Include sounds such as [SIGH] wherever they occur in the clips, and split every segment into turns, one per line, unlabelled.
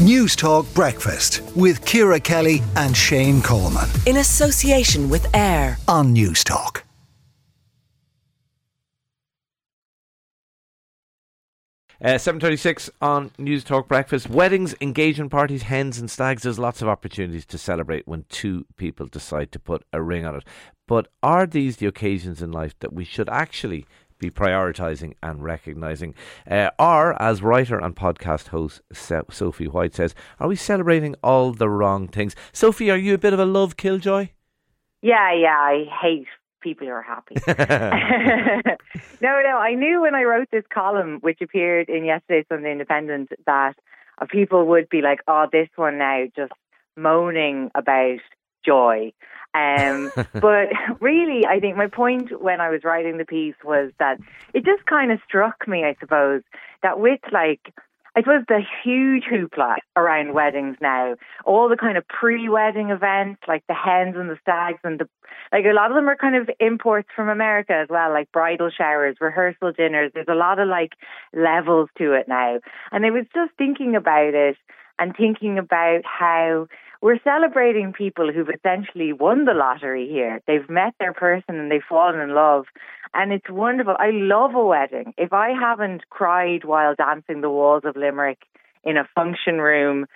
News Talk Breakfast with Ciara Kelly and Shane Coleman.
In association with AIR
on News Talk.
Uh, 7.36 on News Talk Breakfast. Weddings, engagement parties, hens and stags. There's lots of opportunities to celebrate when two people decide to put a ring on it. But are these the occasions in life that we should actually be prioritising and recognising? Uh, or, as writer and podcast host Sophie White says, are we celebrating all the wrong things? Sophie, are you a bit of a love killjoy?
Yeah, yeah, I hate people who are happy. [LAUGHS] [LAUGHS] no, no, I knew when I wrote this column, which appeared in yesterday's Sunday Independent, that people would be like, oh, this one now just moaning about joy. Um, but [LAUGHS] really, I think my point when I was writing the piece was that it just kind of struck me, I suppose, that with like I suppose the huge hoopla around weddings now, all the kind of pre-wedding events, like the hens and the stags, and the like, a lot of them are kind of imports from America as well, like bridal showers, rehearsal dinners. There's a lot of like levels to it now, and I was just thinking about it and thinking about how we're celebrating people who've essentially won the lottery here. They've met their person and they've fallen in love. And it's wonderful. I love a wedding. If I haven't cried while dancing the walls of Limerick in a function room,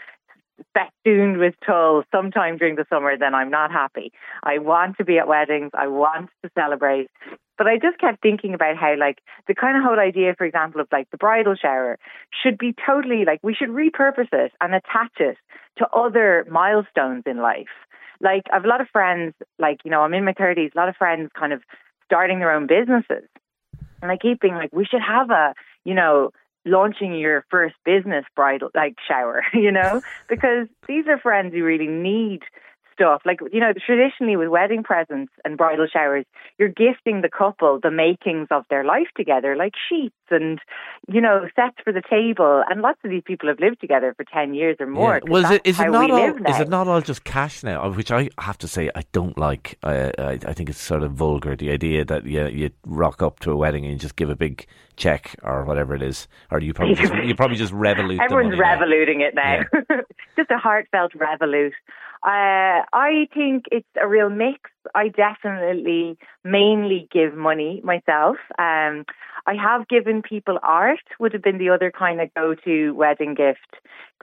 festooned with tulle sometime during the summer, then I'm not happy. I want to be at weddings. I want to celebrate. But I just kept thinking about how, like, the kind of whole idea, for example, of like the bridal shower should be totally like we should repurpose it and attach it to other milestones in life. Like, I have a lot of friends, like, you know, I'm in my 30s, a lot of friends kind of starting their own businesses. And I keep being like, we should have a, you know, launching your first business bridal like shower, [LAUGHS] you know, because these are friends who really need stuff. Like, you know, traditionally with wedding presents and bridal showers, you're gifting the couple the makings of their life together, like sheets and, you know, sets for the table. And lots of these people have lived together for 10 years or more.
Yeah. Well, is it, is, it not all, is it not all just cash now? Which I have to say, I don't like. I, I, I think it's sort of vulgar, the idea that you, you rock up to a wedding and you just give a big check or whatever it is. Or you probably just, you probably just Revolut
Everyone's revoluting now. it now. Yeah. [LAUGHS] just a heartfelt Revolut. Uh, I think it's a real mix. I definitely mainly give money myself. Um, I have given people art, would have been the other kind of go to wedding gift.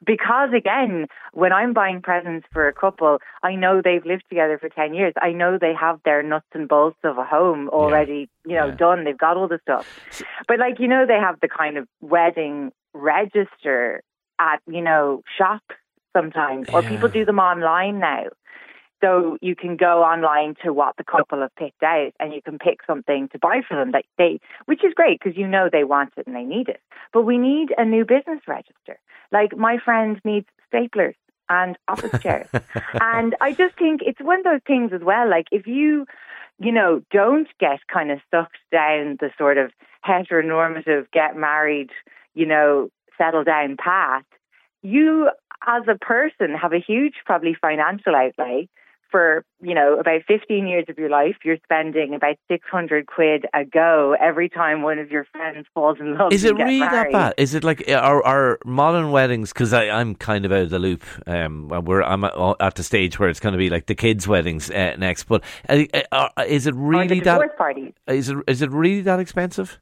Because again, when I'm buying presents for a couple, I know they've lived together for 10 years. I know they have their nuts and bolts of a home already, yeah. you know, yeah. done. They've got all the stuff. But like, you know, they have the kind of wedding register at, you know, shops sometimes, or people do them online now. So you can go online to what the couple have picked out, and you can pick something to buy for them that they, which is great because you know they want it and they need it. But we need a new business register. Like my friend needs staplers and office chairs, [LAUGHS] and I just think it's one of those things as well. Like if you, you know, don't get kind of sucked down the sort of heteronormative get married, you know, settle down path, you as a person have a huge probably financial outlay for you know about 15 years of your life you're spending about 600 quid a go every time one of your friends falls in love
is it really
married.
that bad is it like are, are modern weddings because i'm kind of out of the loop um we're i'm at the stage where it's going to be like the kids weddings uh, next but uh, uh, is it really that
parties.
is it is it really that expensive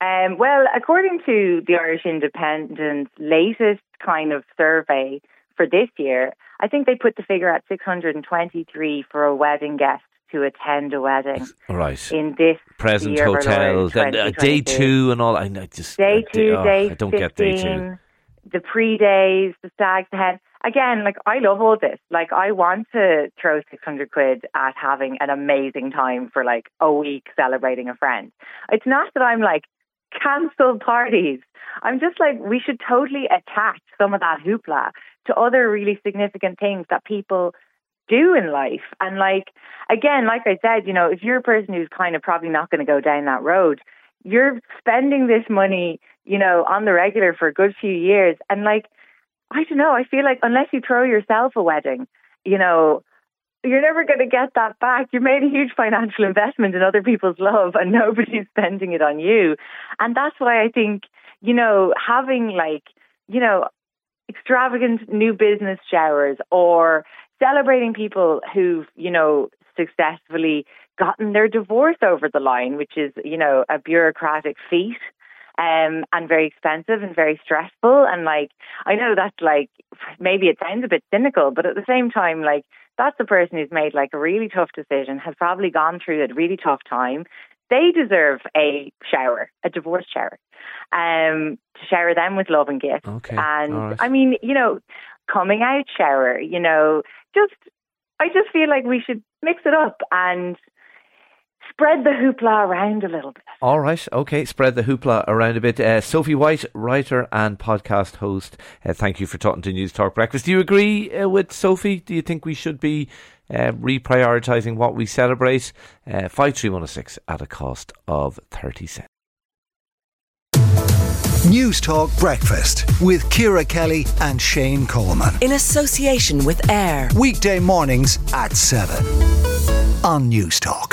um, well, according to the Irish Independent's latest kind of survey for this year, I think they put the figure at 623 for a wedding guest to attend a wedding.
Right.
In this
present hotel, then uh, day two and all. I just
day two,
oh,
day
I don't
15,
get day two.
The pre days, the stags ahead. Again, like I love all this. Like I want to throw 600 quid at having an amazing time for like a week celebrating a friend. It's not that I'm like, cancel parties. I'm just like, we should totally attach some of that hoopla to other really significant things that people do in life. And like, again, like I said, you know, if you're a person who's kind of probably not going to go down that road, you're spending this money, you know, on the regular for a good few years. And like, I don't know, I feel like unless you throw yourself a wedding, you know, you're never going to get that back. You made a huge financial investment in other people's love and [LAUGHS] nobody's spending it on you. And that's why I think, you know, having like, you know, extravagant new business showers or celebrating people who've, you know, successfully gotten their divorce over the line, which is, you know, a bureaucratic feat. Um, and very expensive and very stressful. And like, I know that's like, maybe it sounds a bit cynical, but at the same time, like, that's the person who's made like a really tough decision, has probably gone through a really tough time. They deserve a shower, a divorce shower, um, to shower them with love and gifts.
Okay.
And
right.
I mean, you know, coming out shower, you know, just, I just feel like we should mix it up and spread the hoopla around a little bit.
All right, okay. Spread the hoopla around a bit. Uh, Sophie White, writer and podcast host. Uh, thank you for talking to News Talk Breakfast. Do you agree uh, with Sophie? Do you think we should be uh, reprioritising what we celebrate? Uh, Five three one zero six at a cost of thirty cents.
News Talk Breakfast with Ciara Kelly and Shane Coleman.
In association with AIR.
Weekday mornings at 7 on News Talk.